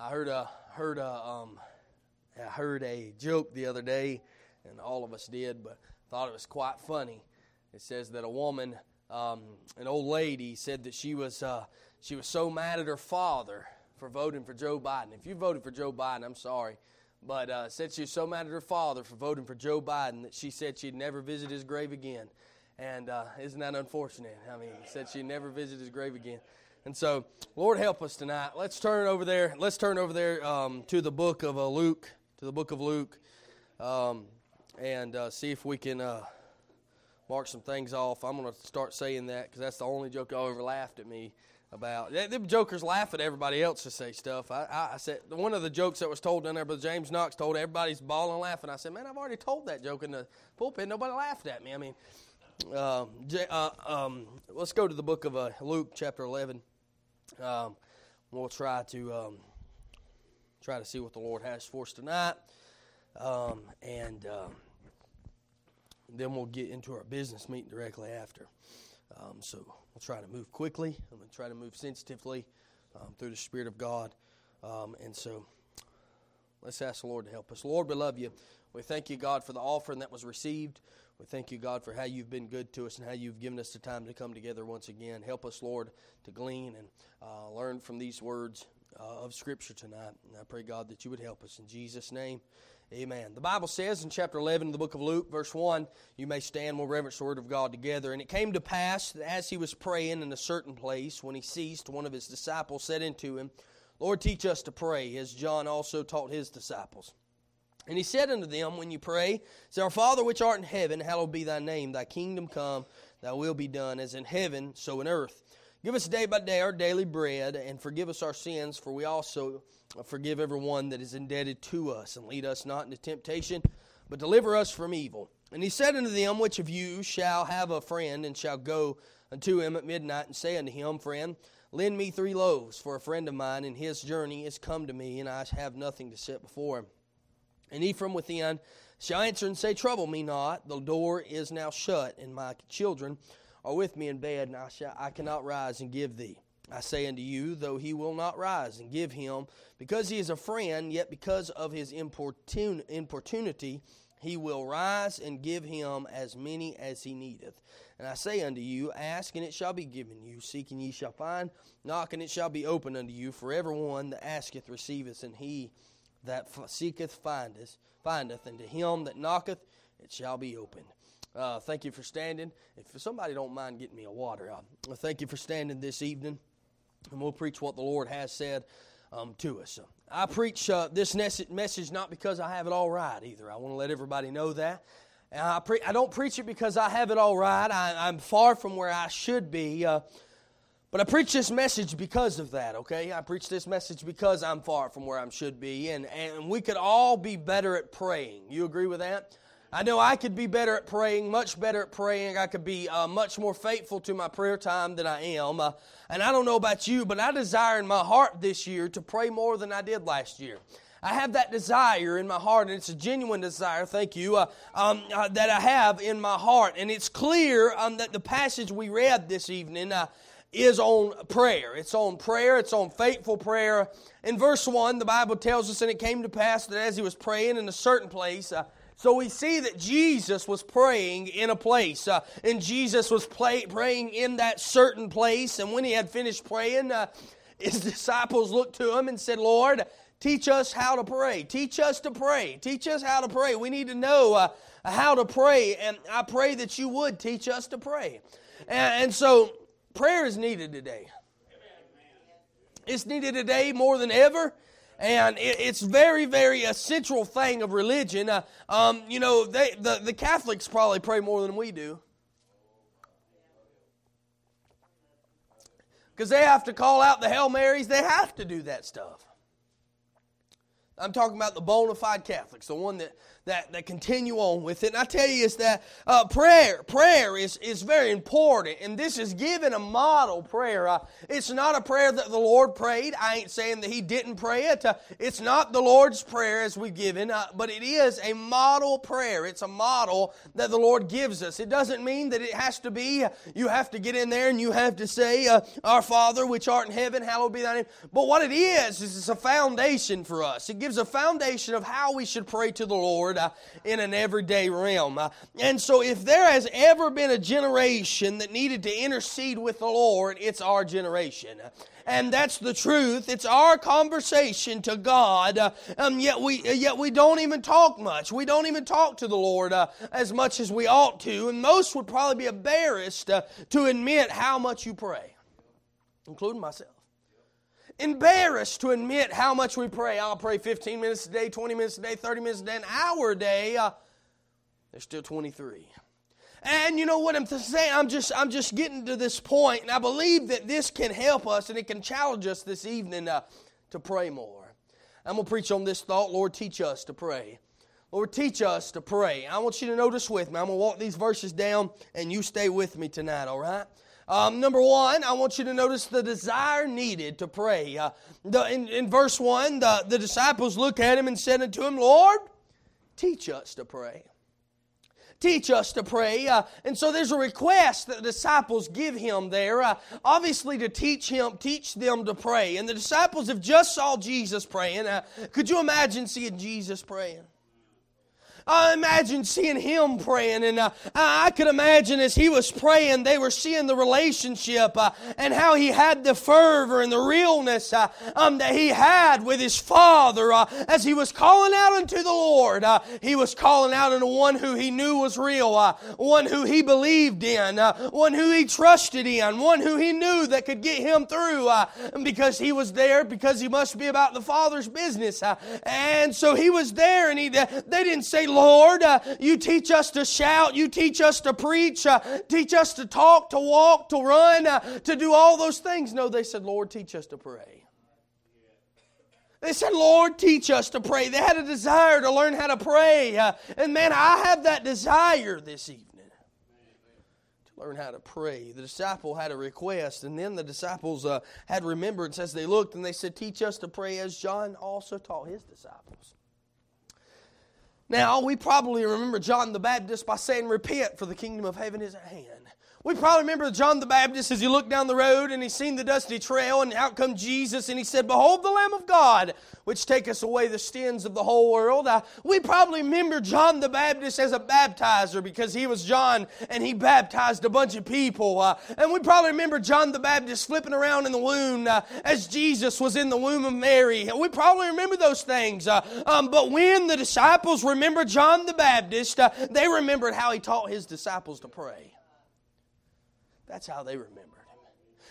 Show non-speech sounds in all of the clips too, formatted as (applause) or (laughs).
I heard a heard a um, I heard a joke the other day, and all of us did, but thought it was quite funny. It says that a woman, um, an old lady, said that she was uh, she was so mad at her father for voting for Joe Biden. If you voted for Joe Biden, I'm sorry, but uh, said she was so mad at her father for voting for Joe Biden that she said she'd never visit his grave again. And uh, isn't that unfortunate? I mean, said she'd never visit his grave again. And so, Lord, help us tonight. Let's turn over there. Let's turn over there um, to the book of uh, Luke, to the book of Luke, um, and uh, see if we can uh, mark some things off. I'm going to start saying that because that's the only joke y'all ever laughed at me about. Them jokers laugh at everybody else to say stuff. I, I, I, said one of the jokes that was told down there, but James Knox told everybody's bawling laughing. I said, man, I've already told that joke in the pulpit. Nobody laughed at me. I mean. Uh, uh, um, let's go to the book of uh, Luke, chapter 11. Um, we'll try to um, try to see what the Lord has for us tonight, um, and um, then we'll get into our business meeting directly after. Um, so we'll try to move quickly. I'm going to try to move sensitively um, through the Spirit of God, and so let's ask the Lord to help us. Lord, we love you. We thank you, God, for the offering that was received. We thank you, God, for how you've been good to us and how you've given us the time to come together once again. Help us, Lord, to glean and uh, learn from these words uh, of Scripture tonight. And I pray, God, that you would help us. In Jesus' name, amen. The Bible says in chapter 11 of the book of Luke, verse 1, you may stand, we'll reverence the Word of God together. And it came to pass that as he was praying in a certain place, when he ceased, one of his disciples said unto him, Lord, teach us to pray, as John also taught his disciples. And he said unto them, When you pray, say, Our Father which art in heaven, hallowed be thy name. Thy kingdom come, thy will be done, as in heaven, so in earth. Give us day by day our daily bread, and forgive us our sins, for we also forgive everyone that is indebted to us. And lead us not into temptation, but deliver us from evil. And he said unto them, Which of you shall have a friend, and shall go unto him at midnight, and say unto him, Friend, lend me three loaves, for a friend of mine in his journey is come to me, and I have nothing to set before him. And from within shall answer and say, Trouble me not, the door is now shut, and my children are with me in bed, and I, shall, I cannot rise and give thee. I say unto you, though he will not rise and give him, because he is a friend, yet because of his importun- importunity, he will rise and give him as many as he needeth. And I say unto you, Ask, and it shall be given you. Seek, and ye shall find. Knock, and it shall be opened unto you. For every one that asketh receiveth, and he that seeketh findeth, findeth, and to him that knocketh it shall be opened. Uh, thank you for standing. If somebody don't mind getting me a water, uh, thank you for standing this evening, and we'll preach what the Lord has said um, to us. I preach uh, this message not because I have it all right either. I want to let everybody know that. I, pre- I don't preach it because I have it all right. I, am far from where I should be. But I preach this message because of that, okay? I preach this message because I'm far from where I should be, and, and we could all be better at praying. You agree with that? I know I could be better at praying, much better at praying. I could be uh, much more faithful to my prayer time than I am. Uh, and I don't know about you, but I desire in my heart this year to pray more than I did last year. I have that desire in my heart, and it's a genuine desire, thank you, uh, um, uh, that I have in my heart. And it's clear um, that the passage we read this evening uh, is on prayer. It's on prayer, it's on faithful prayer. In verse 1, the Bible tells us, and it came to pass that as he was praying in a certain place, uh, so we see that Jesus was praying in a place, uh, and Jesus was play, praying in that certain place. And when he had finished praying, uh, his (laughs) disciples looked to him and said, Lord, teach us how to pray. Teach us to pray. Teach us how to pray. We need to know uh, how to pray, and I pray that you would teach us to pray. And, and so Prayer is needed today. It's needed today more than ever. And it's very, very a central thing of religion. Uh, um, you know, they, the, the Catholics probably pray more than we do. Because they have to call out the Hail Marys, they have to do that stuff. I'm talking about the bona fide Catholics, the one that, that, that continue on with it. And I tell you is that uh, prayer, prayer is, is very important. And this is given a model prayer. Uh, it's not a prayer that the Lord prayed. I ain't saying that He didn't pray it. Uh, it's not the Lord's prayer as we've given, uh, but it is a model prayer. It's a model that the Lord gives us. It doesn't mean that it has to be, uh, you have to get in there and you have to say, uh, Our Father, which art in heaven, hallowed be thy name. But what it is, is it's a foundation for us. It gives a foundation of how we should pray to the Lord uh, in an everyday realm. Uh, and so, if there has ever been a generation that needed to intercede with the Lord, it's our generation and that's the truth. It's our conversation to God, uh, um, yet we uh, yet we don't even talk much. We don't even talk to the Lord uh, as much as we ought to, and most would probably be embarrassed uh, to admit how much you pray, including myself embarrassed to admit how much we pray. I'll pray 15 minutes a day, 20 minutes a day, 30 minutes a day, an hour a day. Uh, there's still 23. And you know what I'm saying? I'm just, I'm just getting to this point, and I believe that this can help us and it can challenge us this evening uh, to pray more. I'm to preach on this thought Lord, teach us to pray. Lord, teach us to pray. I want you to notice with me. I'm to walk these verses down, and you stay with me tonight, all right? Um, number one, I want you to notice the desire needed to pray. Uh, the, in, in verse 1, the, the disciples looked at him and said unto him, Lord, teach us to pray. Teach us to pray. Uh, and so there's a request that the disciples give him there, uh, obviously to teach him, teach them to pray. And the disciples have just saw Jesus praying. Uh, could you imagine seeing Jesus praying? I imagine seeing him praying, and uh, I could imagine as he was praying, they were seeing the relationship uh, and how he had the fervor and the realness uh, um, that he had with his father uh, as he was calling out unto the Lord. Uh, he was calling out unto one who he knew was real, uh, one who he believed in, one who he trusted in, one who he knew that could get him through because he was there because he must be about the father's business. and so he was there, and he, they didn't say, Lord. Uh, you teach us to shout. You teach us to preach. Uh, teach us to talk, to walk, to run, uh, to do all those things. No, they said, Lord, teach us to pray. They said, Lord, teach us to pray. They had a desire to learn how to pray. Uh, and man, I have that desire this evening to learn how to pray. The disciple had a request, and then the disciples uh, had remembrance as they looked, and they said, Teach us to pray as John also taught his disciples. Now, we probably remember John the Baptist by saying, Repent, for the kingdom of heaven is at hand. We probably remember John the Baptist as he looked down the road and he seen the dusty trail, and out come Jesus, and he said, Behold the Lamb of God, which taketh away the sins of the whole world. Uh, we probably remember John the Baptist as a baptizer because he was John and he baptized a bunch of people. Uh, and we probably remember John the Baptist flipping around in the womb uh, as Jesus was in the womb of Mary. We probably remember those things. Uh, um, but when the disciples remembered John the Baptist, uh, they remembered how he taught his disciples to pray. That's how they remembered him.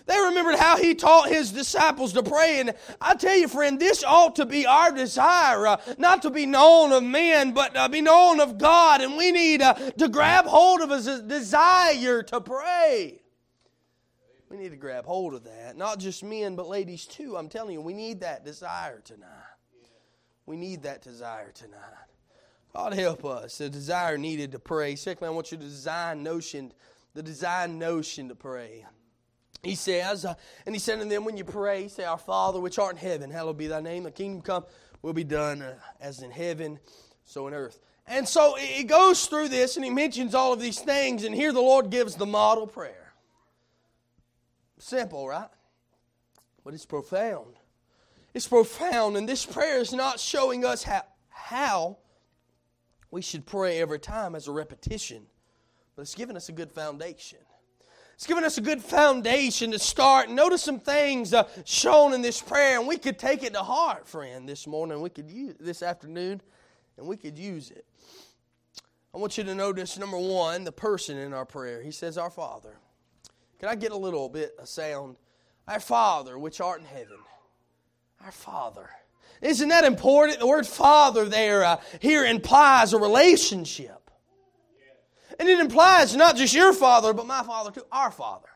They remembered how he taught his disciples to pray. And I tell you, friend, this ought to be our desire, uh, not to be known of men, but uh, be known of God. And we need uh, to grab hold of a desire to pray. We need to grab hold of that. Not just men, but ladies too. I'm telling you, we need that desire tonight. We need that desire tonight. God help us. The desire needed to pray. Secondly, I want you to design notion the design notion to pray. He says, uh, and he said to them, when you pray, say, Our Father which art in heaven, hallowed be thy name. The kingdom come will be done uh, as in heaven, so in earth. And so he goes through this and he mentions all of these things, and here the Lord gives the model prayer. Simple, right? But it's profound. It's profound, and this prayer is not showing us how, how we should pray every time as a repetition but it's given us a good foundation. It's given us a good foundation to start. Notice some things uh, shown in this prayer, and we could take it to heart, friend, this morning. We could use this afternoon, and we could use it. I want you to notice number one, the person in our prayer. He says, "Our Father." Can I get a little bit of sound? Our Father, which art in heaven. Our Father. Isn't that important? The word Father there uh, here implies a relationship. And it implies not just your father, but my father too, our father.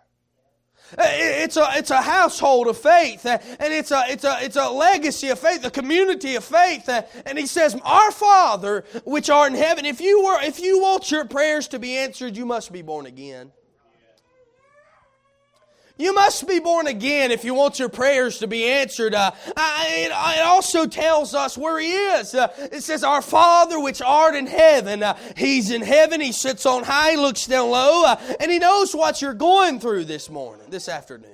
Uh, it's a, it's a household of faith, uh, and it's a, it's, a, it's a legacy of faith, a community of faith. Uh, and he says, Our Father, which art in heaven, if you, were, if you want your prayers to be answered, you must be born again. You must be born again if you want your prayers to be answered. Uh, it, it, also tells us where He is. Uh, it says, Our Father which art in heaven. Uh, he's in heaven. He sits on high, looks down low, uh, and He knows what you're going through this morning, this afternoon.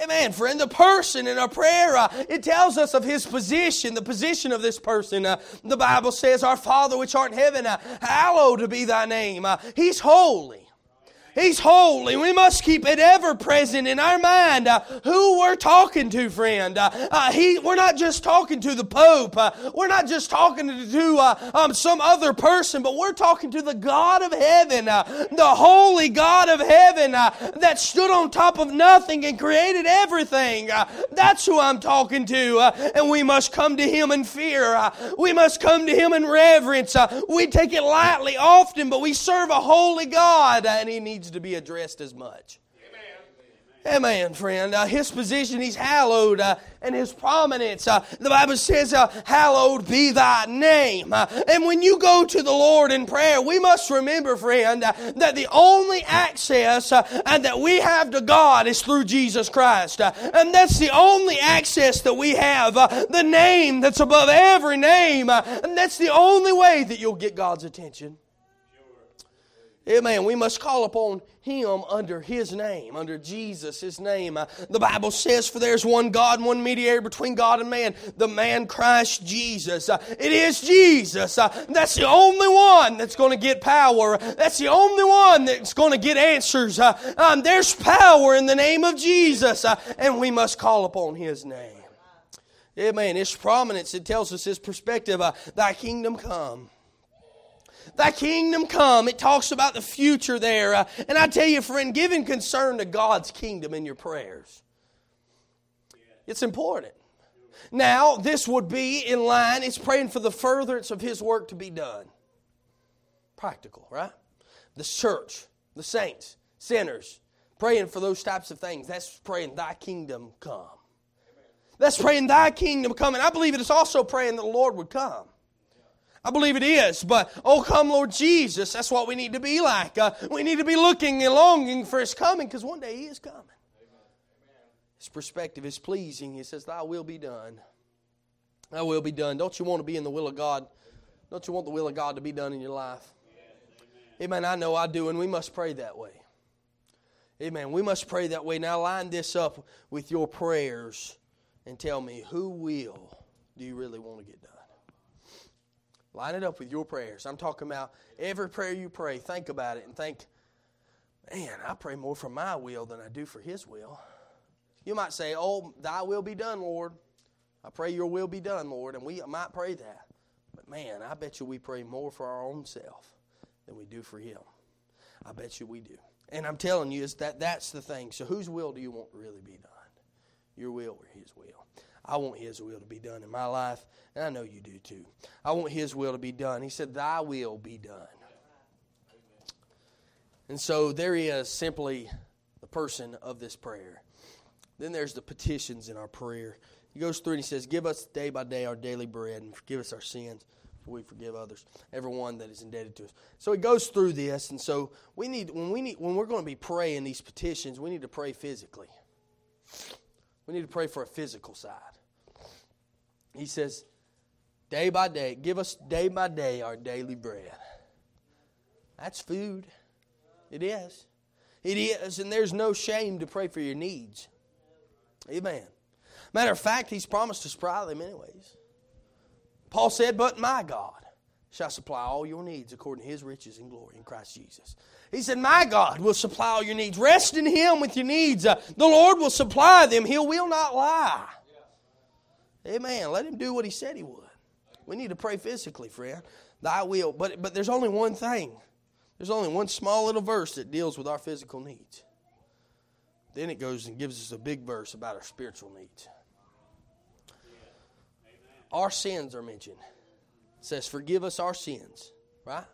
Amen, friend. The person in our prayer, uh, it tells us of his position, the position of this person. Uh, the Bible says, Our Father which art in heaven, uh, hallowed be thy name. Uh, he's holy. He's holy. We must keep it ever present in our mind uh, who we're talking to, friend. Uh, uh, he, we're not just talking to the Pope. Uh, we're not just talking to, uh, um, some other person, but we're talking to the God of heaven, the holy God of heaven that stood on top of nothing and created everything. that's who I'm talking to. and we must come to Him in fear. we must come to Him in reverence. we take it lightly often, but we serve a holy God, and He needs to be addressed as much. Amen, friend. Uh, his position, he's hallowed, uh, and his prominence. Uh, the Bible says, uh, Hallowed be thy name. Uh, and when you go to the Lord in prayer, we must remember, friend, uh, that the only access and that we have to God is through Jesus Christ. and that's the only access that we have. the name that's above every name. and that's the only way that you'll get God's attention. Amen. We must call upon him under his name, under Jesus, his name. Uh, the Bible says, For there's one God, and one mediator between God and man, the man Christ Jesus. Uh, it is Jesus. Uh, that's the only one that's going to get power. That's the only one that's going to get answers. Uh, um, there's power in the name of Jesus, uh, and we must call upon his name. Amen. His prominence, it tells us his perspective. Uh, Thy kingdom come. Thy kingdom come. It talks about the future there. Uh, and I tell you, friend, giving concern to God's kingdom in your prayers. It's important. Now, this would be in line, it's praying for the furtherance of His work to be done. Practical, right? The church, the saints, sinners, praying for those types of things. That's praying, Thy kingdom come. That's praying, Thy kingdom come. And I believe it is also praying that the Lord would come. I believe it is. But, oh, come, Lord Jesus, that's what we need to be like. Uh, we need to be looking and longing for His coming because one day He is coming. His perspective is pleasing. He says, Thy will be done. Thy will be done. Don't you want to be in the will of God? Don't you want the will of God to be done in your life? Amen. I know I do, and we must pray that way. Amen. We must pray that way. Now, line this up with your prayers and tell me who will do you really want to get done? Line it up with your prayers. I'm talking about every prayer you pray, think about it and think, man, I pray more for my will than I do for His will. You might say, oh, thy will be done, Lord. I pray your will be done, Lord. And we might pray that. But man, I bet you we pray more for our own self than we do for Him. I bet you we do. And I'm telling you, is that that's the thing. So whose will do you want really be done? Your will or His will? I want His will to be done in my life, and I know you do too. I want His will to be done. He said, Thy will be done. And so there is simply the person of this prayer. Then there's the petitions in our prayer. He goes through and he says, Give us day by day our daily bread and forgive us our sins, for we forgive others, everyone that is indebted to us. So he goes through this, and so we need when we need when we're going to be praying these petitions, we need to pray physically. We need to pray for a physical side. He says, day by day, give us day by day our daily bread. That's food. It is. It is, and there's no shame to pray for your needs. Amen. Matter of fact, He's promised to supply them anyways. Paul said, But my God shall supply all your needs according to His riches and glory in Christ Jesus. He said, My God will supply all your needs. Rest in Him with your needs. Uh, the Lord will supply them. He will not lie. Amen. Let him do what he said he would. We need to pray physically, friend. Thy will. But, but there's only one thing. There's only one small little verse that deals with our physical needs. Then it goes and gives us a big verse about our spiritual needs. Our sins are mentioned. It says, Forgive us our sins, right?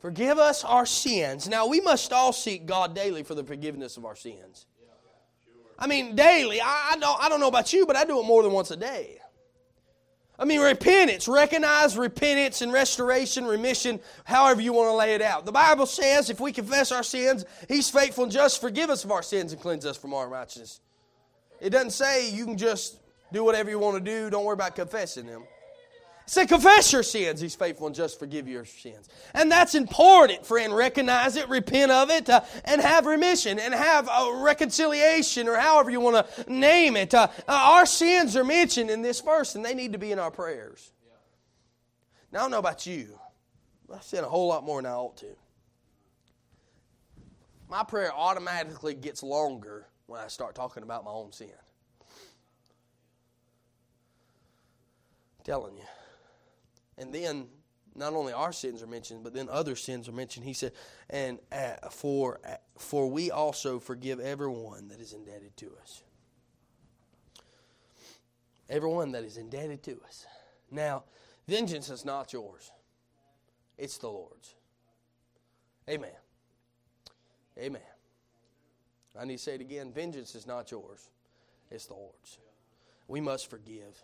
Forgive us our sins. Now, we must all seek God daily for the forgiveness of our sins. I mean, daily. I, I, don't, I don't know about you, but I do it more than once a day. I mean, repentance, recognize repentance and restoration, remission, however you want to lay it out. The Bible says if we confess our sins, He's faithful and just, forgive us of our sins and cleanse us from our righteousness. It doesn't say you can just do whatever you want to do, don't worry about confessing them. Say, confess your sins. He's faithful and just forgive your sins. And that's important, friend. Recognize it, repent of it, uh, and have remission and have reconciliation or however you want to name it. Uh, uh, our sins are mentioned in this verse and they need to be in our prayers. Now, I don't know about you. I sin a whole lot more than I ought to. My prayer automatically gets longer when I start talking about my own sin. I'm telling you. And then not only our sins are mentioned, but then other sins are mentioned. He said, "And uh, for uh, for we also forgive everyone that is indebted to us. Everyone that is indebted to us. Now, vengeance is not yours; it's the Lord's. Amen. Amen. I need to say it again: vengeance is not yours; it's the Lord's. We must forgive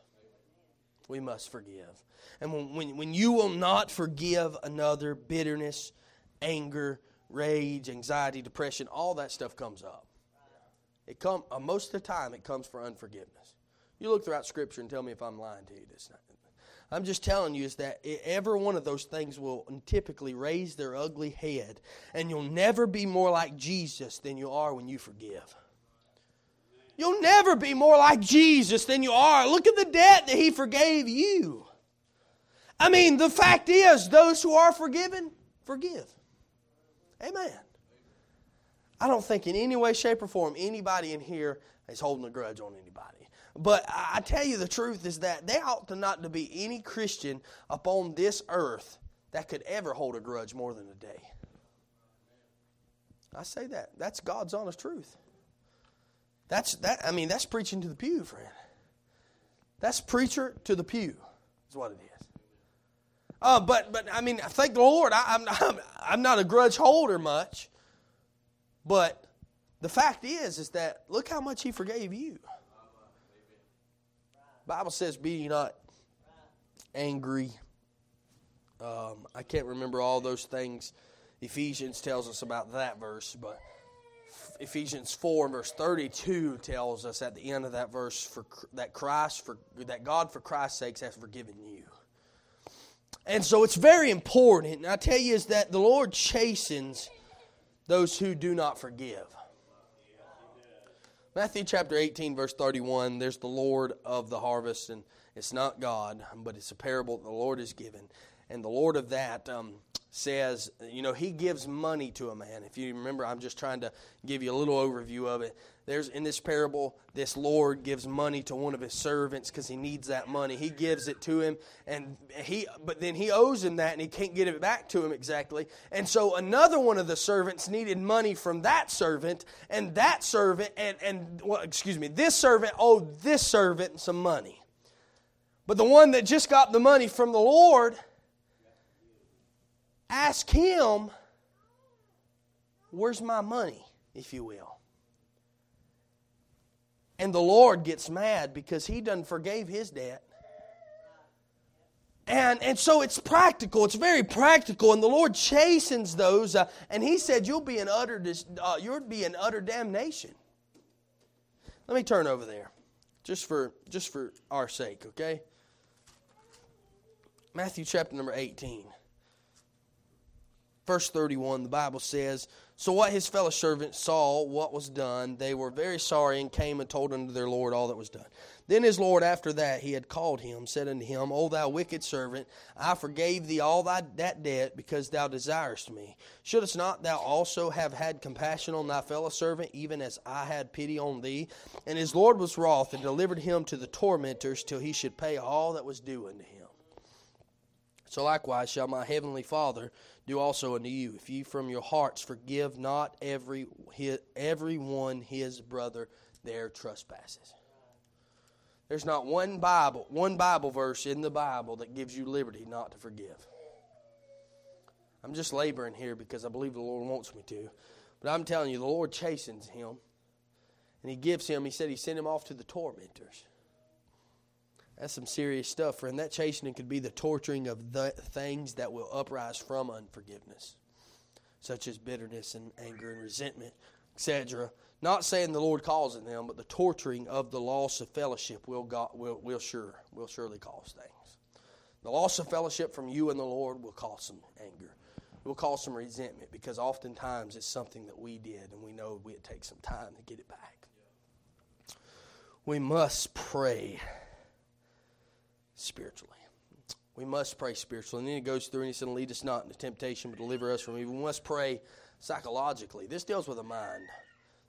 we must forgive. And when, when, when you will not forgive another, bitterness, anger, rage, anxiety, depression, all that stuff comes up. It come uh, most of the time it comes for unforgiveness. You look throughout Scripture and tell me if I'm lying to you. This I'm just telling you is that every one of those things will typically raise their ugly head, and you'll never be more like Jesus than you are when you forgive. You'll never be more like Jesus than you are. Look at the debt that He forgave you. I mean, the fact is, those who are forgiven, forgive. Amen. I don't think in any way, shape, or form anybody in here is holding a grudge on anybody. But I tell you the truth is that there ought to not to be any Christian upon this earth that could ever hold a grudge more than a day. I say that. That's God's honest truth. That's that. I mean, that's preaching to the pew, friend. That's preacher to the pew. Is what it is. Uh, but but I mean, thank the Lord. I, I'm, (laughs) I'm I'm not a grudge holder much, but the fact is is that look how much He forgave you. Bible says, "Be not angry." Um, I can't remember all those things. Ephesians tells us about that verse, but Ephesians 4 verse 32 tells us at the end of that verse for that Christ for that God for Christ's sakes has forgiven you. And so it's very important. And I tell you is that the Lord chastens those who do not forgive. Matthew chapter 18 verse 31 there's the Lord of the harvest and it's not God, but it's a parable that the Lord has given. And the Lord of that um, says, you know, he gives money to a man. If you remember, I'm just trying to give you a little overview of it. There's in this parable, this Lord gives money to one of his servants because he needs that money. He gives it to him, and he, but then he owes him that, and he can't get it back to him exactly. And so another one of the servants needed money from that servant, and that servant, and and well, excuse me, this servant owed this servant some money. But the one that just got the money from the Lord Ask him, Where's my money, if you will? And the Lord gets mad because he done forgave his debt. And, and so it's practical. It's very practical. And the Lord chastens those. Uh, and He said, "You'll be in utter uh, you'll be in utter damnation." Let me turn over there, just for just for our sake, okay? Matthew chapter number eighteen verse 31, the Bible says, So what his fellow servants saw what was done, they were very sorry and came and told unto their Lord all that was done. Then his Lord, after that he had called him, said unto him, O thou wicked servant, I forgave thee all thy, that debt because thou desirest me. Shouldst not thou also have had compassion on thy fellow servant, even as I had pity on thee? And his Lord was wroth and delivered him to the tormentors till he should pay all that was due unto him. So likewise shall my heavenly Father do also unto you, if ye from your hearts forgive not every every one his brother their trespasses. There's not one Bible, one Bible verse in the Bible that gives you liberty not to forgive. I'm just laboring here because I believe the Lord wants me to. But I'm telling you, the Lord chastens him. And he gives him, he said he sent him off to the tormentors. That's some serious stuff, friend. That chastening could be the torturing of the things that will uprise from unforgiveness, such as bitterness and anger and resentment, etc. Not saying the Lord causing them, but the torturing of the loss of fellowship will, got, will, will, sure, will surely cause things. The loss of fellowship from you and the Lord will cause some anger. It will cause some resentment because oftentimes it's something that we did and we know it takes some time to get it back. We must pray spiritually. We must pray spiritually. And then it goes through and he said, Lead us not into temptation, but deliver us from evil. We must pray psychologically. This deals with the mind.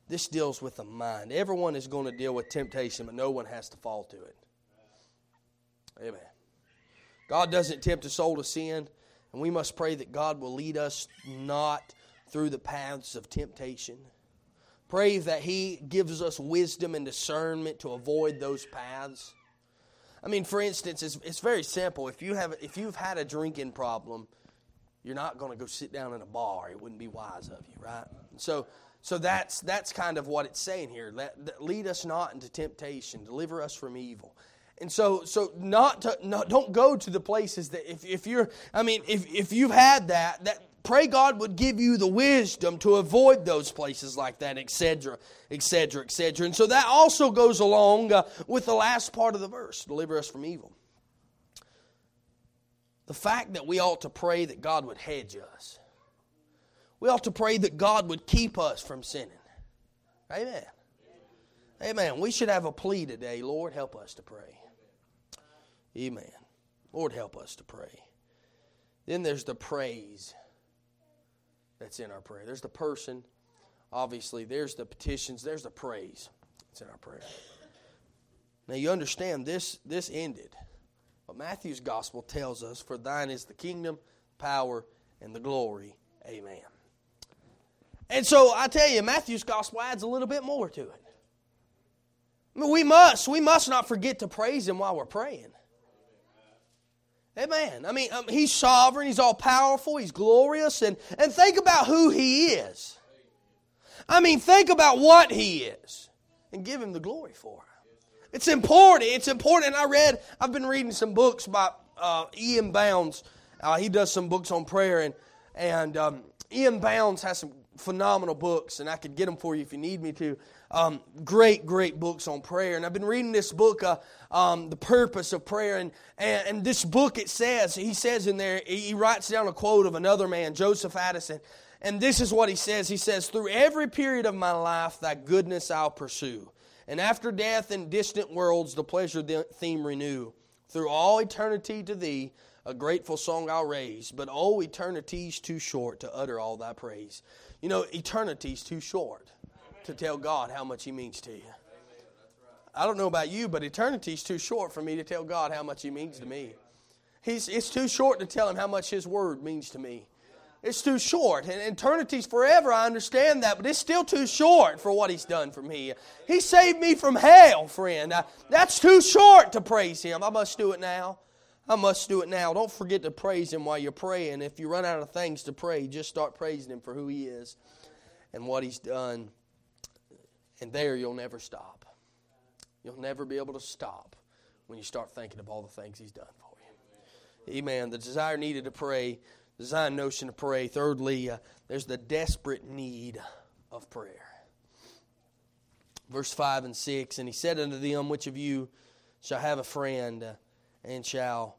This deals with the mind. Everyone is going to deal with temptation, but no one has to fall to it. Amen. God doesn't tempt a soul to sin, and we must pray that God will lead us not through the paths of temptation. Pray that He gives us wisdom and discernment to avoid those paths. I mean, for instance, it's, it's very simple. If you have if you've had a drinking problem, you're not going to go sit down in a bar. It wouldn't be wise of you, right? So, so that's that's kind of what it's saying here. Let, lead us not into temptation. Deliver us from evil. And so, so not to not, don't go to the places that if, if you're. I mean, if if you've had that that pray God would give you the wisdom to avoid those places like that, etc., etc., etc. And so that also goes along uh, with the last part of the verse deliver us from evil. The fact that we ought to pray that God would hedge us, we ought to pray that God would keep us from sinning. Amen. Amen. We should have a plea today Lord, help us to pray. Amen. Lord, help us to pray. Then there's the praise that's in our prayer. There's the person, obviously, there's the petitions, there's the praise that's in our prayer. Now you understand this this ended. But Matthew's gospel tells us, For thine is the kingdom, power, and the glory. Amen. And so I tell you, Matthew's gospel adds a little bit more to it. I mean, we must, we must not forget to praise him while we're praying. Amen. I mean, um, he's sovereign, he's all powerful, he's glorious, and, and think about who he is. I mean, think about what he is and give him the glory for it. It's important. It's important. I read, I've been reading some books by uh, E.M. Bounds. Uh, he does some books on prayer, and, and um, E.M. Bounds has some phenomenal books, and I could get them for you if you need me to. Um, great, great books on prayer. And I've been reading this book, uh, um, The Purpose of Prayer. And, and, and, this book, it says, he says in there, he writes down a quote of another man, Joseph Addison. And this is what he says He says, Through every period of my life, thy goodness I'll pursue. And after death in distant worlds, the pleasure theme renew. Through all eternity to thee, a grateful song I'll raise. But oh, eternity's too short to utter all thy praise. You know, eternity's too short to tell God how much He means to you. I don't know about you, but eternity's too short for me to tell God how much He means to me. He's, it's too short to tell Him how much His Word means to me. It's too short. And eternity's forever, I understand that, but it's still too short for what He's done for me. He saved me from hell, friend. That's too short to praise Him. I must do it now. I must do it now. Don't forget to praise Him while you're praying. If you run out of things to pray, just start praising Him for who He is and what He's done. And there you'll never stop. You'll never be able to stop when you start thinking of all the things He's done for you. Amen. The desire needed to pray, the design notion to pray. Thirdly, uh, there's the desperate need of prayer. Verse 5 and 6 And he said unto them, Which of you shall have a friend uh, and shall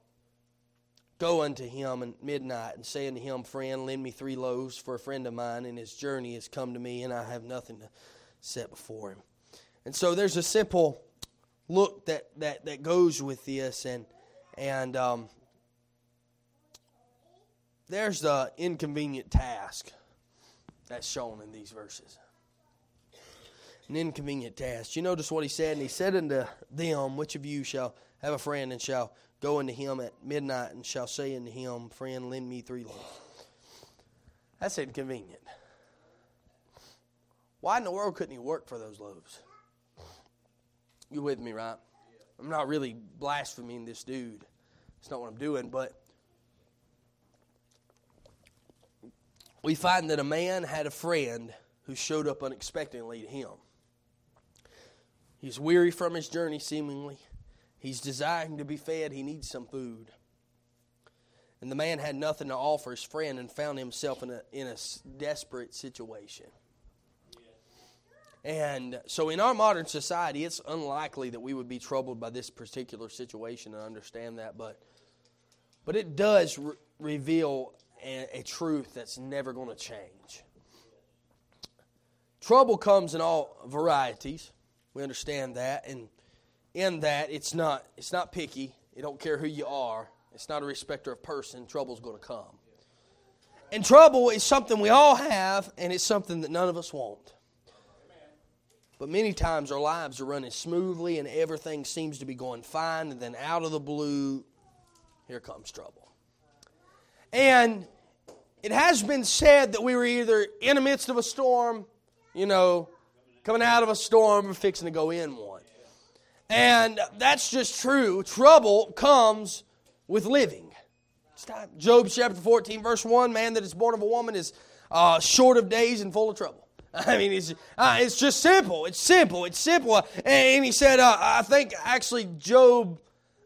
go unto him at midnight and say unto him, Friend, lend me three loaves for a friend of mine, and his journey has come to me, and I have nothing to set before him. And so there's a simple look that, that, that goes with this, and, and um, there's the inconvenient task that's shown in these verses. An inconvenient task. You notice what he said, and he said unto them, Which of you shall have a friend and shall go unto him at midnight and shall say unto him, Friend, lend me three loaves? That's inconvenient. Why in the world couldn't he work for those loaves? You with me, right? I'm not really blaspheming this dude. It's not what I'm doing, but we find that a man had a friend who showed up unexpectedly to him. He's weary from his journey, seemingly. He's desiring to be fed. He needs some food. And the man had nothing to offer his friend and found himself in a, in a desperate situation. And so, in our modern society, it's unlikely that we would be troubled by this particular situation and understand that. But, but it does re- reveal a, a truth that's never going to change. Trouble comes in all varieties. We understand that, and in that, it's not it's not picky. It don't care who you are. It's not a respecter of person. Trouble's going to come. And trouble is something we all have, and it's something that none of us want. But many times our lives are running smoothly and everything seems to be going fine, and then out of the blue, here comes trouble. And it has been said that we were either in the midst of a storm, you know, coming out of a storm, or fixing to go in one. And that's just true. Trouble comes with living. Job chapter 14, verse 1 man that is born of a woman is uh, short of days and full of trouble. (laughs) I mean, it's, uh, it's just simple. It's simple. It's simple. And he said, uh, I think actually Job,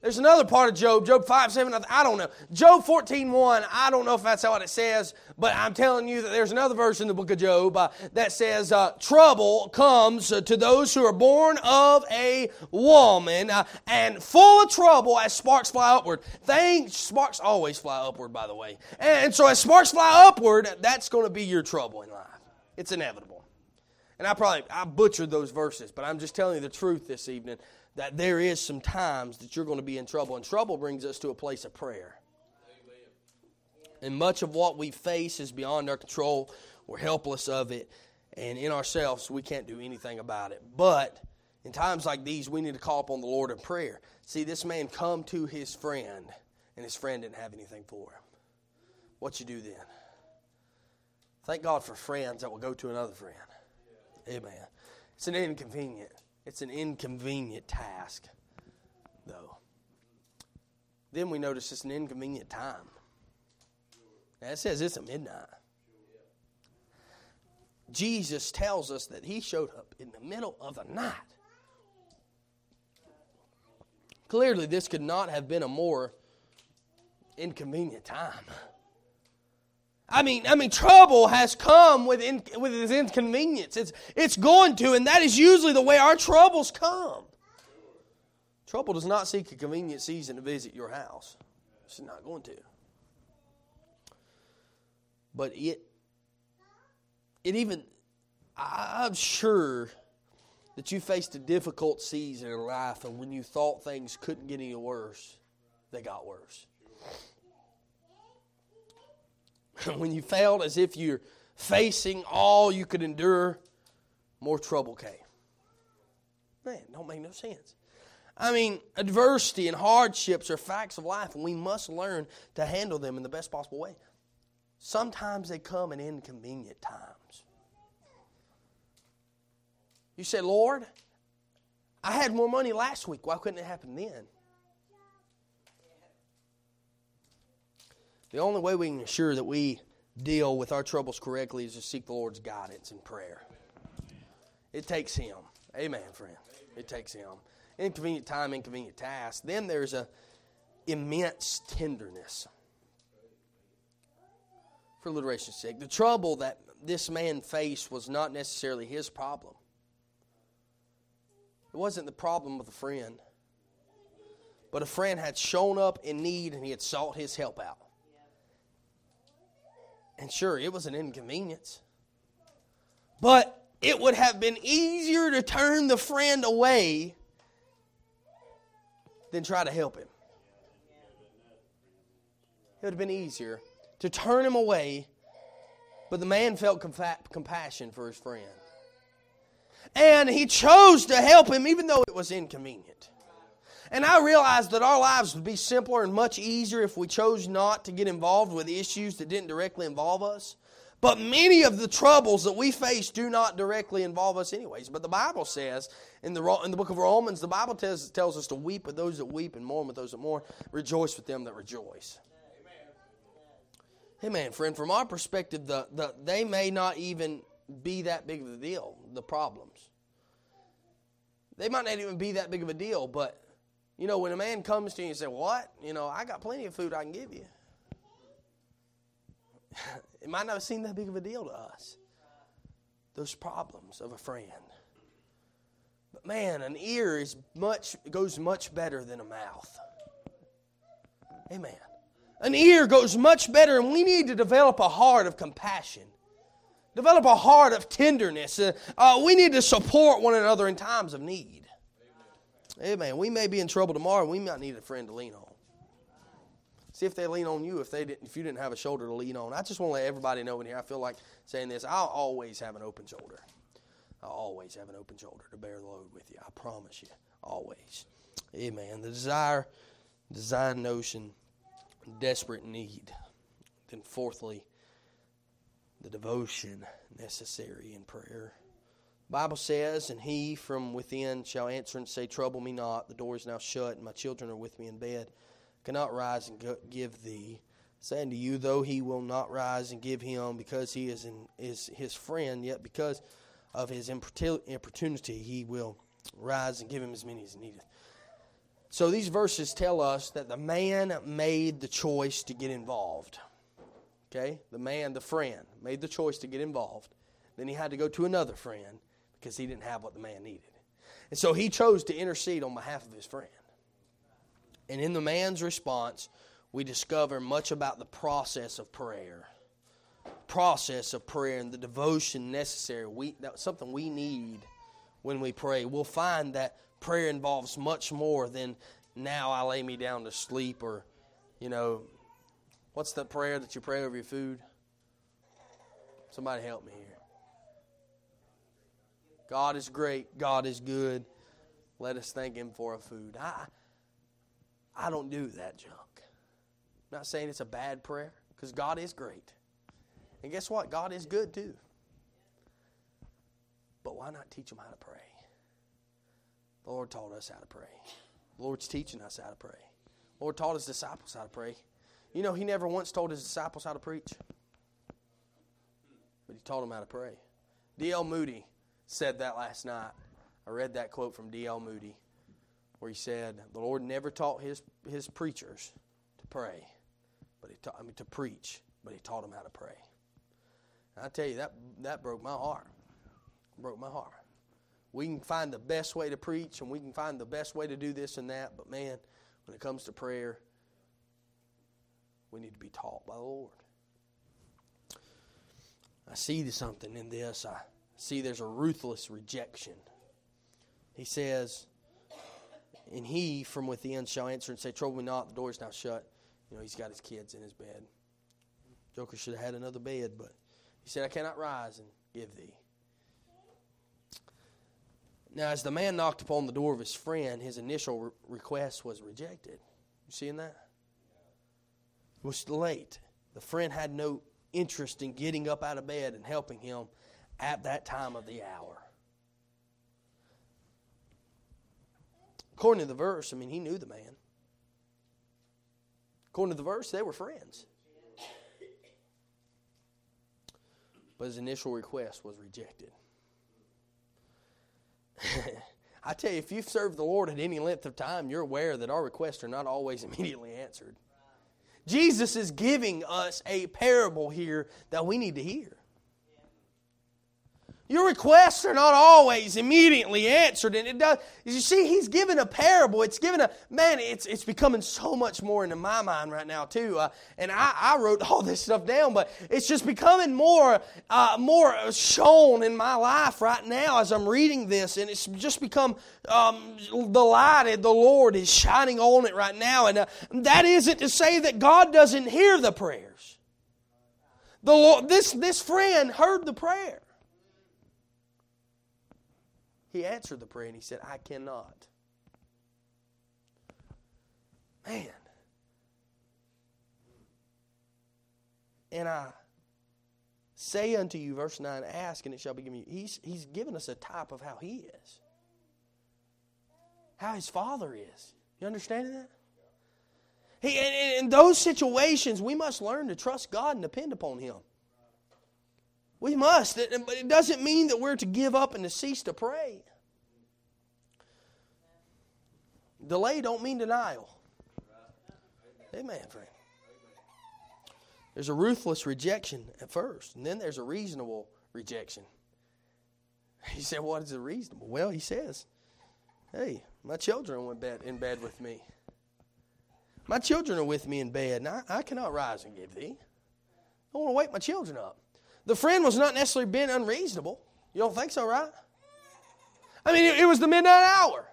there's another part of Job, Job 5, 7, I don't know. Job 14, 1, I don't know if that's what it says, but I'm telling you that there's another verse in the book of Job uh, that says, uh, Trouble comes to those who are born of a woman, uh, and full of trouble as sparks fly upward. Things, sparks always fly upward, by the way. And so as sparks fly upward, that's going to be your trouble in life. It's inevitable. And I probably I butchered those verses, but I'm just telling you the truth this evening that there is some times that you're going to be in trouble, and trouble brings us to a place of prayer. And much of what we face is beyond our control. We're helpless of it, and in ourselves we can't do anything about it. But in times like these, we need to call upon the Lord in prayer. See, this man come to his friend, and his friend didn't have anything for him. What you do then? Thank God for friends that will go to another friend. Amen. It's an inconvenient. It's an inconvenient task, though. Then we notice it's an inconvenient time. Now it says it's a midnight. Jesus tells us that he showed up in the middle of the night. Clearly, this could not have been a more inconvenient time. I mean, I mean, trouble has come with, in, with its inconvenience. It's, it's going to, and that is usually the way our troubles come. Trouble does not seek a convenient season to visit your house. It's not going to. But it, it even, I'm sure that you faced a difficult season in life, and when you thought things couldn't get any worse, they got worse. (laughs) when you felt as if you're facing all you could endure, more trouble came. Man, don't make no sense. I mean, adversity and hardships are facts of life, and we must learn to handle them in the best possible way. Sometimes they come in inconvenient times. You say, Lord, I had more money last week. Why couldn't it happen then? The only way we can ensure that we deal with our troubles correctly is to seek the Lord's guidance in prayer. It takes Him. Amen, friend. It takes Him. Inconvenient time, inconvenient task. Then there's a immense tenderness. For alliteration's sake, the trouble that this man faced was not necessarily his problem. It wasn't the problem of a friend. But a friend had shown up in need and he had sought his help out. And sure, it was an inconvenience. But it would have been easier to turn the friend away than try to help him. It would have been easier to turn him away, but the man felt compassion for his friend. And he chose to help him even though it was inconvenient. And I realized that our lives would be simpler and much easier if we chose not to get involved with issues that didn't directly involve us. But many of the troubles that we face do not directly involve us, anyways. But the Bible says in the, in the book of Romans, the Bible tells, tells us to weep with those that weep and mourn with those that mourn, rejoice with them that rejoice. Hey, man, friend, from our perspective, the, the, they may not even be that big of a deal, the problems. They might not even be that big of a deal, but, you know, when a man comes to you and says, What? You know, I got plenty of food I can give you. (laughs) it might not seem that big of a deal to us. Those problems of a friend. But man, an ear is much goes much better than a mouth. Amen. An ear goes much better, and we need to develop a heart of compassion. Develop a heart of tenderness. Uh, uh, we need to support one another in times of need. Amen. We may be in trouble tomorrow. We might need a friend to lean on. See if they lean on you. If they didn't, if you didn't have a shoulder to lean on, I just want to let everybody know in here. I feel like saying this. I'll always have an open shoulder. I'll always have an open shoulder to bear the load with you. I promise you, always. Amen. The desire, design notion, desperate need. Then fourthly, the devotion necessary in prayer. Bible says, and he from within shall answer and say, Trouble me not, the door is now shut, and my children are with me in bed cannot rise and give thee. Saying to you, though he will not rise and give him because he is, in, is his friend, yet because of his importunity he will rise and give him as many as needed. So these verses tell us that the man made the choice to get involved. Okay? The man, the friend, made the choice to get involved. Then he had to go to another friend because he didn't have what the man needed. And so he chose to intercede on behalf of his friend. And in the man's response, we discover much about the process of prayer. Process of prayer and the devotion necessary. We, that's something we need when we pray. We'll find that prayer involves much more than now I lay me down to sleep or, you know, what's the prayer that you pray over your food? Somebody help me here. God is great. God is good. Let us thank Him for our food. I, I don't do that junk. I'm not saying it's a bad prayer, because God is great. And guess what? God is good too. But why not teach them how to pray? The Lord taught us how to pray. The Lord's teaching us how to pray. The Lord taught his disciples how to pray. You know, he never once told his disciples how to preach, but he taught them how to pray. D.L. Moody said that last night. I read that quote from D.L. Moody where he said the Lord never taught his, his preachers to pray, but he taught I mean to preach, but he taught them how to pray. And I tell you that that broke my heart. Broke my heart. We can find the best way to preach and we can find the best way to do this and that, but man, when it comes to prayer, we need to be taught by the Lord. I see something in this. I see there's a ruthless rejection. He says, and he from within shall answer and say, Trouble me not, the door is now shut. You know, he's got his kids in his bed. Joker should have had another bed, but he said, I cannot rise and give thee. Now, as the man knocked upon the door of his friend, his initial re- request was rejected. You seeing that? It was late. The friend had no interest in getting up out of bed and helping him at that time of the hour. According to the verse, I mean, he knew the man. According to the verse, they were friends. But his initial request was rejected. (laughs) I tell you, if you've served the Lord at any length of time, you're aware that our requests are not always (laughs) immediately answered. Jesus is giving us a parable here that we need to hear. Your requests are not always immediately answered. And it does, you see, he's given a parable. It's given a, man, it's, it's becoming so much more into my mind right now, too. Uh, and I, I wrote all this stuff down, but it's just becoming more, uh, more shown in my life right now as I'm reading this. And it's just become um, the light of the Lord is shining on it right now. And uh, that isn't to say that God doesn't hear the prayers. The Lord, this, this friend heard the prayer. He answered the prayer and he said, I cannot. Man. And I say unto you, verse 9, ask and it shall be given you. He's, he's given us a type of how he is, how his father is. You understand that? He, in, in those situations, we must learn to trust God and depend upon Him. We must, but it doesn't mean that we're to give up and to cease to pray. Delay don't mean denial. Amen, friend. There's a ruthless rejection at first, and then there's a reasonable rejection. (laughs) He said, What is a reasonable? Well, he says, Hey, my children went bed, in bed with me. My children are with me in bed, and I, I cannot rise and give thee. I want to wake my children up. The friend was not necessarily being unreasonable. You don't think so, right? I mean, it, was the midnight hour.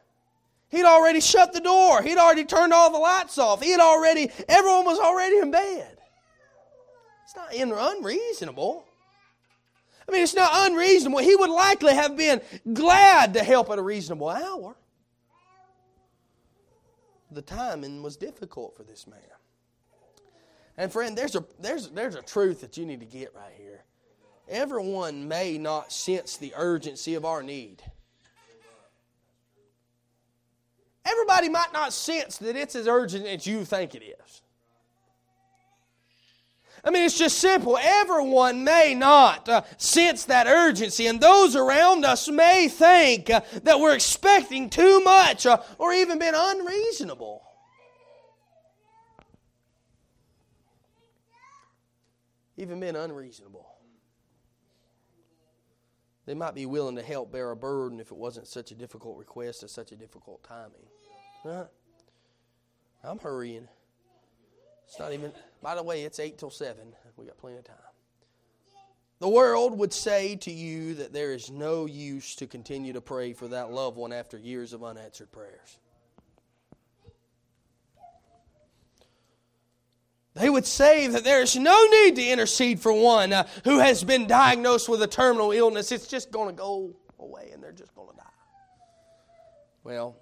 He'd already shut the door. He'd already turned all the lights off. He had already, everyone was already in bed. It's not unreasonable. I mean, it's not unreasonable. He would likely have been glad to help at a reasonable hour. The timing was difficult for this man. And friend, there's a there's there's a truth that you need to get right here. Everyone may not sense the urgency of our need. Everybody might not sense that it's as urgent as you think it is. I mean, it's just simple. Everyone may not uh, sense that urgency, and those around us may think uh, that we're expecting too much uh, or even been unreasonable. Even been unreasonable. They might be willing to help bear a burden if it wasn't such a difficult request at such a difficult timing. Right? I'm hurrying. It's not even, by the way, it's 8 till 7. We got plenty of time. The world would say to you that there is no use to continue to pray for that loved one after years of unanswered prayers. Would say that there is no need to intercede for one uh, who has been diagnosed with a terminal illness. It's just going to go away and they're just going to die. Well,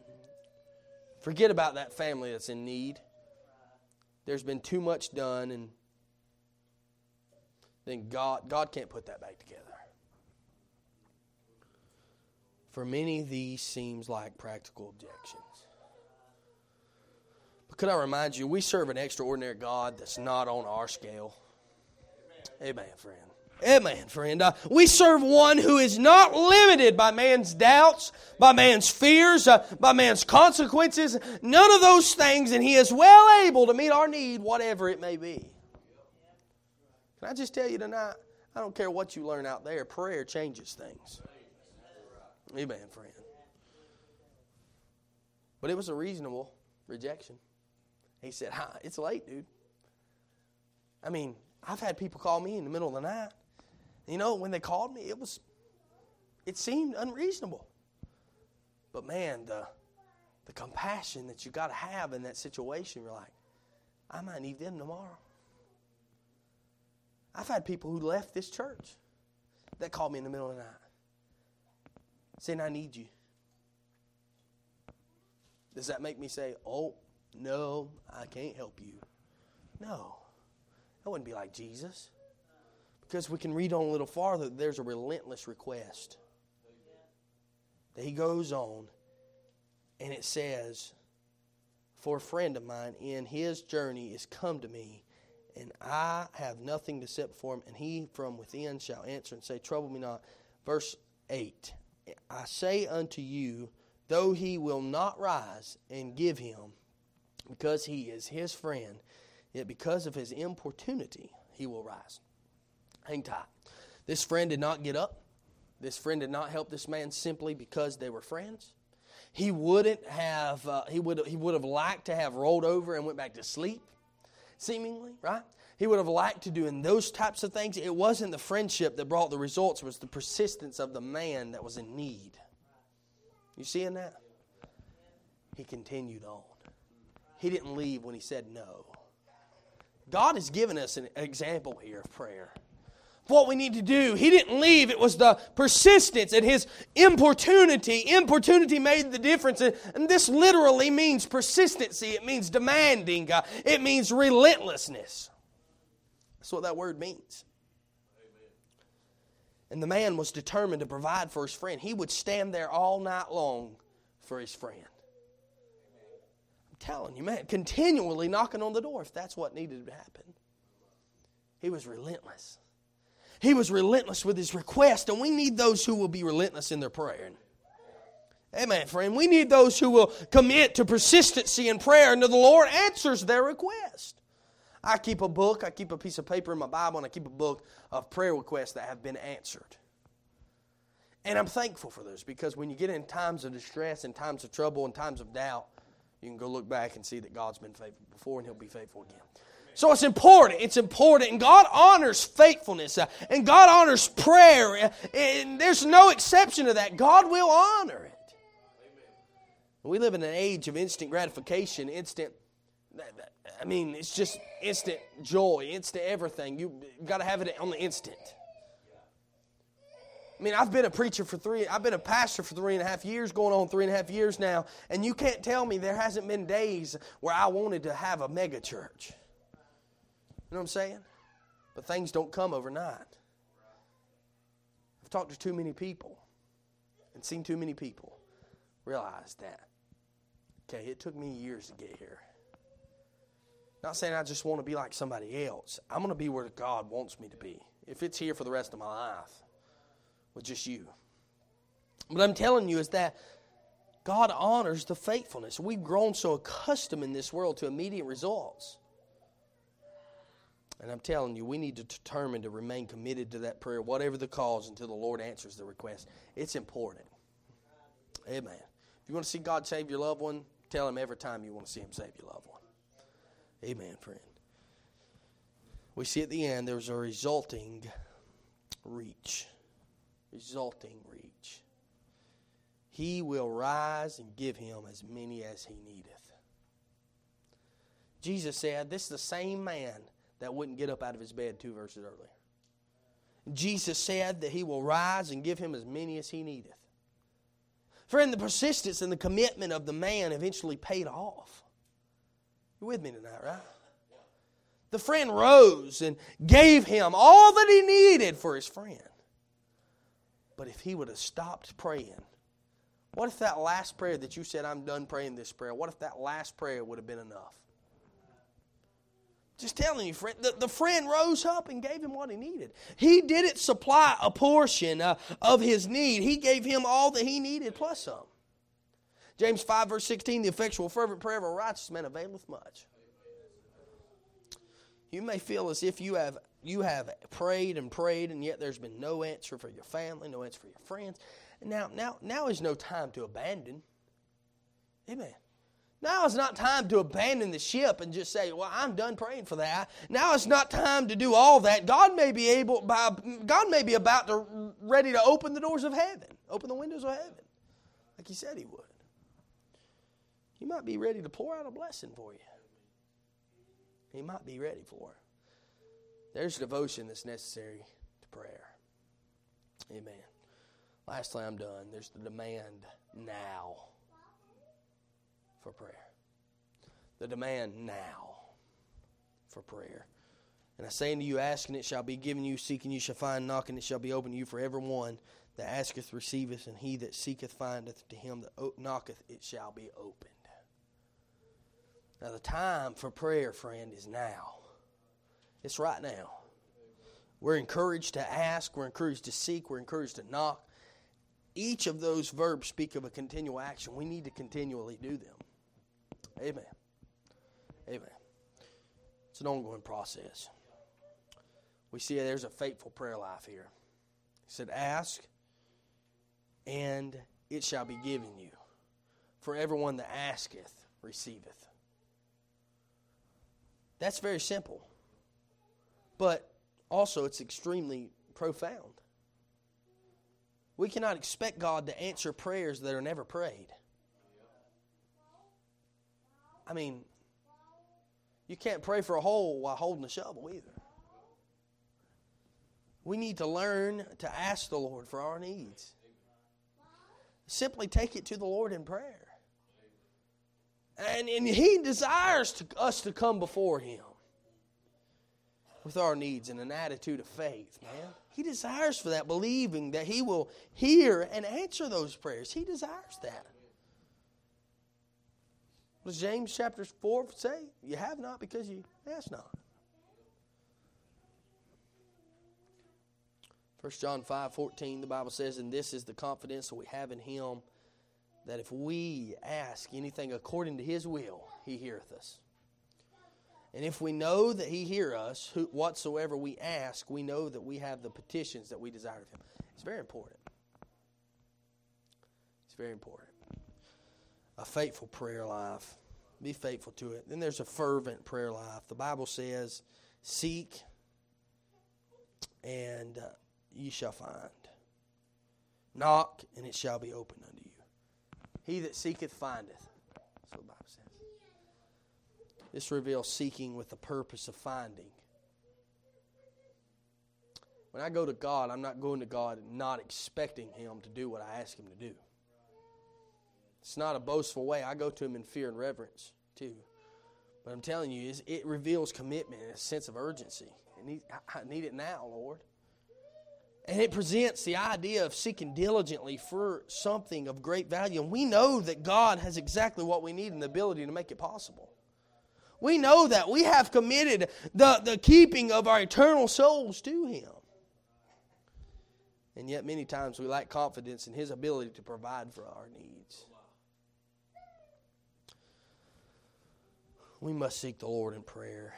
forget about that family that's in need. There's been too much done, and then God, God can't put that back together. For many, these seems like practical objections. Could I remind you, we serve an extraordinary God that's not on our scale. Amen, friend. Amen, friend. Uh, we serve one who is not limited by man's doubts, by man's fears, uh, by man's consequences, none of those things, and he is well able to meet our need, whatever it may be. Can I just tell you tonight? I don't care what you learn out there, prayer changes things. Amen, friend. But it was a reasonable rejection. He said, Hi, it's late, dude. I mean, I've had people call me in the middle of the night. You know, when they called me, it was, it seemed unreasonable. But man, the, the compassion that you got to have in that situation, you're like, I might need them tomorrow. I've had people who left this church that called me in the middle of the night saying, I need you. Does that make me say, oh, no, I can't help you. No, that wouldn't be like Jesus. Because we can read on a little farther, there's a relentless request. That he goes on, and it says, For a friend of mine in his journey is come to me, and I have nothing to set before him, and he from within shall answer and say, Trouble me not. Verse 8 I say unto you, though he will not rise and give him, because he is his friend, yet because of his importunity, he will rise. Hang tight. This friend did not get up. This friend did not help this man simply because they were friends. He wouldn't have, uh, he, would, he would have liked to have rolled over and went back to sleep, seemingly, right? He would have liked to do in those types of things. It wasn't the friendship that brought the results, it was the persistence of the man that was in need. You seeing that? He continued on. He didn't leave when he said no. God has given us an example here of prayer. What we need to do. He didn't leave. It was the persistence and his importunity. Importunity made the difference. And this literally means persistency. It means demanding. Uh, it means relentlessness. That's what that word means. And the man was determined to provide for his friend. He would stand there all night long for his friend telling you, man, continually knocking on the door if that's what needed to happen. He was relentless. He was relentless with his request, and we need those who will be relentless in their prayer. Amen, friend. We need those who will commit to persistency in prayer, and the Lord answers their request. I keep a book, I keep a piece of paper in my Bible, and I keep a book of prayer requests that have been answered. And I'm thankful for those because when you get in times of distress and times of trouble and times of doubt, you can go look back and see that God's been faithful before and He'll be faithful again. So it's important. It's important. And God honors faithfulness. Uh, and God honors prayer. Uh, and there's no exception to that. God will honor it. We live in an age of instant gratification, instant. I mean, it's just instant joy, instant everything. You've got to have it on the instant. I mean, I've been a preacher for three, I've been a pastor for three and a half years, going on three and a half years now, and you can't tell me there hasn't been days where I wanted to have a mega church. You know what I'm saying? But things don't come overnight. I've talked to too many people and seen too many people realize that. Okay, it took me years to get here. Not saying I just want to be like somebody else. I'm going to be where God wants me to be. If it's here for the rest of my life with just you. What I'm telling you is that God honors the faithfulness. We've grown so accustomed in this world to immediate results. And I'm telling you, we need to determine to remain committed to that prayer, whatever the cause, until the Lord answers the request. It's important. Amen. If you want to see God save your loved one, tell him every time you want to see him save your loved one. Amen, friend. We see at the end there's a resulting reach. Resulting reach. He will rise and give him as many as he needeth. Jesus said, This is the same man that wouldn't get up out of his bed two verses earlier. Jesus said that he will rise and give him as many as he needeth. Friend, the persistence and the commitment of the man eventually paid off. You're with me tonight, right? The friend rose and gave him all that he needed for his friend. But if he would have stopped praying, what if that last prayer that you said, I'm done praying this prayer, what if that last prayer would have been enough? Just telling you, friend. The, the friend rose up and gave him what he needed. He didn't supply a portion uh, of his need, he gave him all that he needed plus some. James 5, verse 16 the effectual, fervent prayer of a righteous man availeth much. You may feel as if you have you have prayed and prayed, and yet there's been no answer for your family, no answer for your friends. Now, now, now is no time to abandon. Amen. Now is not time to abandon the ship and just say, "Well, I'm done praying for that." Now it's not time to do all that. God may be able, by, God may be about to ready to open the doors of heaven, open the windows of heaven, like He said He would. He might be ready to pour out a blessing for you. He might be ready for it. There's devotion that's necessary to prayer. Amen. Lastly, I'm done. There's the demand now for prayer. The demand now for prayer. And I say unto you, asking it shall be given you, seeking you shall find, knocking it shall be opened to you for every one that asketh receiveth, and he that seeketh findeth, to him that knocketh it shall be opened. Now, the time for prayer, friend, is now. It's right now. We're encouraged to ask, we're encouraged to seek, we're encouraged to knock. Each of those verbs speak of a continual action. We need to continually do them. Amen. Amen. It's an ongoing process. We see there's a faithful prayer life here. He said, Ask, and it shall be given you. For everyone that asketh, receiveth. That's very simple. But also, it's extremely profound. We cannot expect God to answer prayers that are never prayed. I mean, you can't pray for a hole while holding a shovel either. We need to learn to ask the Lord for our needs. Simply take it to the Lord in prayer. And, and He desires to, us to come before Him with our needs in an attitude of faith, man. He desires for that, believing that He will hear and answer those prayers. He desires that. What does James chapter 4 say? You have not because you ask not. 1 John 5 14, the Bible says, And this is the confidence that we have in him, that if we ask anything according to his will, he heareth us. And if we know that he hear us, whatsoever we ask, we know that we have the petitions that we desire of him. It's very important. It's very important. A faithful prayer life. Be faithful to it. Then there's a fervent prayer life. The Bible says, Seek and uh, ye shall find. Knock, and it shall be opened unto you. He that seeketh findeth. That's what the Bible says. This reveals seeking with the purpose of finding. When I go to God, I'm not going to God not expecting Him to do what I ask Him to do. It's not a boastful way. I go to Him in fear and reverence, too. But I'm telling you, it reveals commitment and a sense of urgency. I need it now, Lord. And it presents the idea of seeking diligently for something of great value. And we know that God has exactly what we need and the ability to make it possible. We know that we have committed the, the keeping of our eternal souls to Him. And yet, many times, we lack confidence in His ability to provide for our needs. We must seek the Lord in prayer.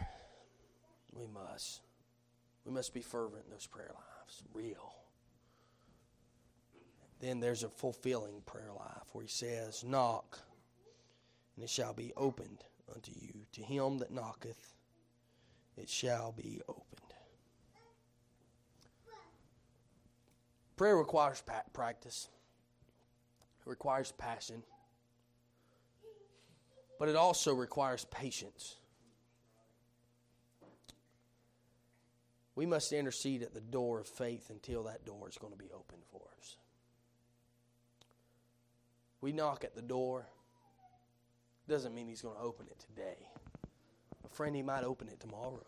We must. We must be fervent in those prayer lives, real. Then there's a fulfilling prayer life where He says, Knock, and it shall be opened unto you. To him that knocketh, it shall be opened. Prayer requires practice, it requires passion, but it also requires patience. We must intercede at the door of faith until that door is going to be open for us. We knock at the door doesn't mean he's going to open it today. A friend, he might open it tomorrow.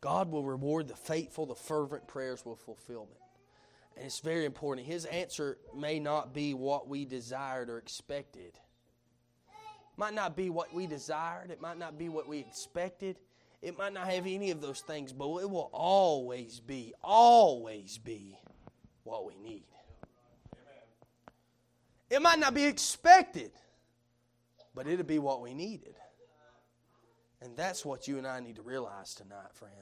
God will reward the faithful, the fervent prayers with fulfillment. And it's very important. His answer may not be what we desired or expected. Might not be what we desired. It might not be what we expected. It might not have any of those things, but it will always be, always be what we need. It might not be expected, but it'll be what we needed. And that's what you and I need to realize tonight, friend.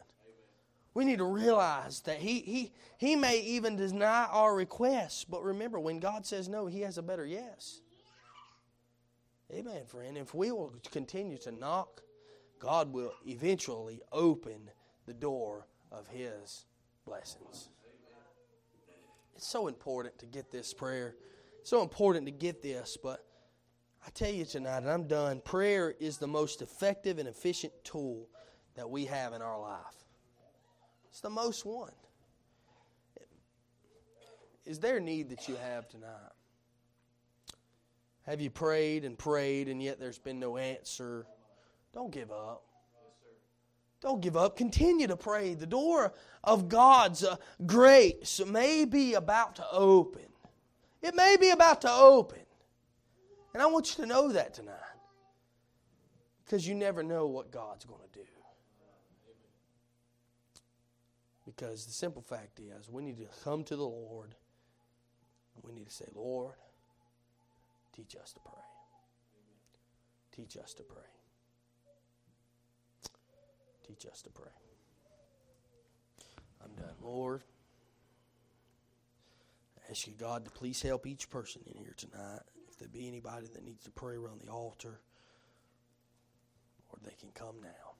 We need to realize that he, he, he may even deny our requests, but remember, when God says no, He has a better yes. Amen, friend. If we will continue to knock, God will eventually open the door of His blessings. It's so important to get this prayer so important to get this, but I tell you tonight, and I'm done, prayer is the most effective and efficient tool that we have in our life. It's the most one. Is there a need that you have tonight? Have you prayed and prayed and yet there's been no answer? Don't give up. Don't give up. Continue to pray. The door of God's uh, grace may be about to open. It may be about to open. And I want you to know that tonight. Because you never know what God's going to do. Because the simple fact is, we need to come to the Lord we need to say, Lord, teach us to pray. Teach us to pray. Teach us to pray. I'm done. Lord ask you, God, to please help each person in here tonight. If there be anybody that needs to pray around the altar, Lord, they can come now.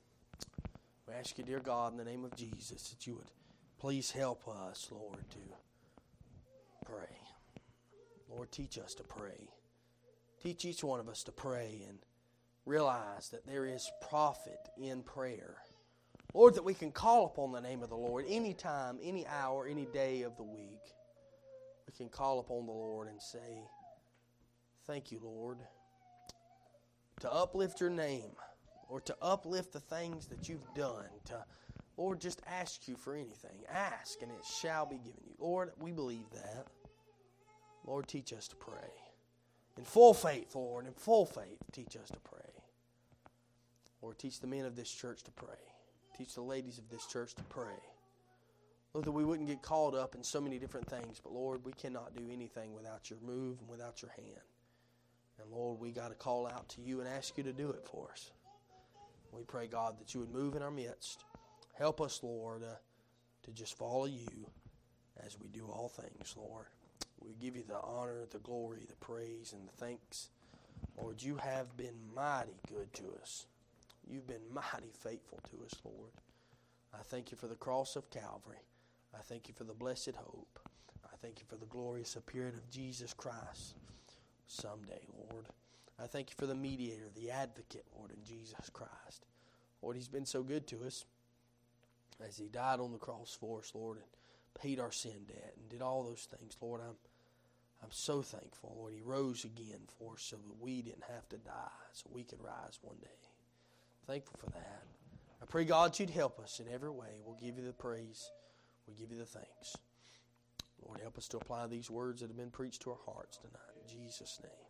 We ask you, dear God, in the name of Jesus, that you would please help us, Lord, to pray. Lord, teach us to pray. Teach each one of us to pray and realize that there is profit in prayer. Lord, that we can call upon the name of the Lord any time, any hour, any day of the week we can call upon the Lord and say, Thank you, Lord. To uplift your name or to uplift the things that you've done, to Lord, just ask you for anything. Ask and it shall be given you. Lord, we believe that. Lord, teach us to pray. In full faith, Lord, in full faith, teach us to pray. Lord, teach the men of this church to pray. Teach the ladies of this church to pray. Lord, that we wouldn't get caught up in so many different things, but Lord, we cannot do anything without your move and without your hand. And Lord, we got to call out to you and ask you to do it for us. We pray, God, that you would move in our midst. Help us, Lord, uh, to just follow you as we do all things, Lord. We give you the honor, the glory, the praise, and the thanks. Lord, you have been mighty good to us. You've been mighty faithful to us, Lord. I thank you for the cross of Calvary. I thank you for the blessed hope. I thank you for the glorious appearing of Jesus Christ someday, Lord. I thank you for the mediator, the advocate, Lord, in Jesus Christ. Lord, He's been so good to us as He died on the cross for us, Lord, and paid our sin debt and did all those things. Lord, I'm I'm so thankful, Lord. He rose again for us so that we didn't have to die, so we could rise one day. Thankful for that. I pray, God, you'd help us in every way. We'll give you the praise. We give you the thanks. Lord, help us to apply these words that have been preached to our hearts tonight. In Jesus' name.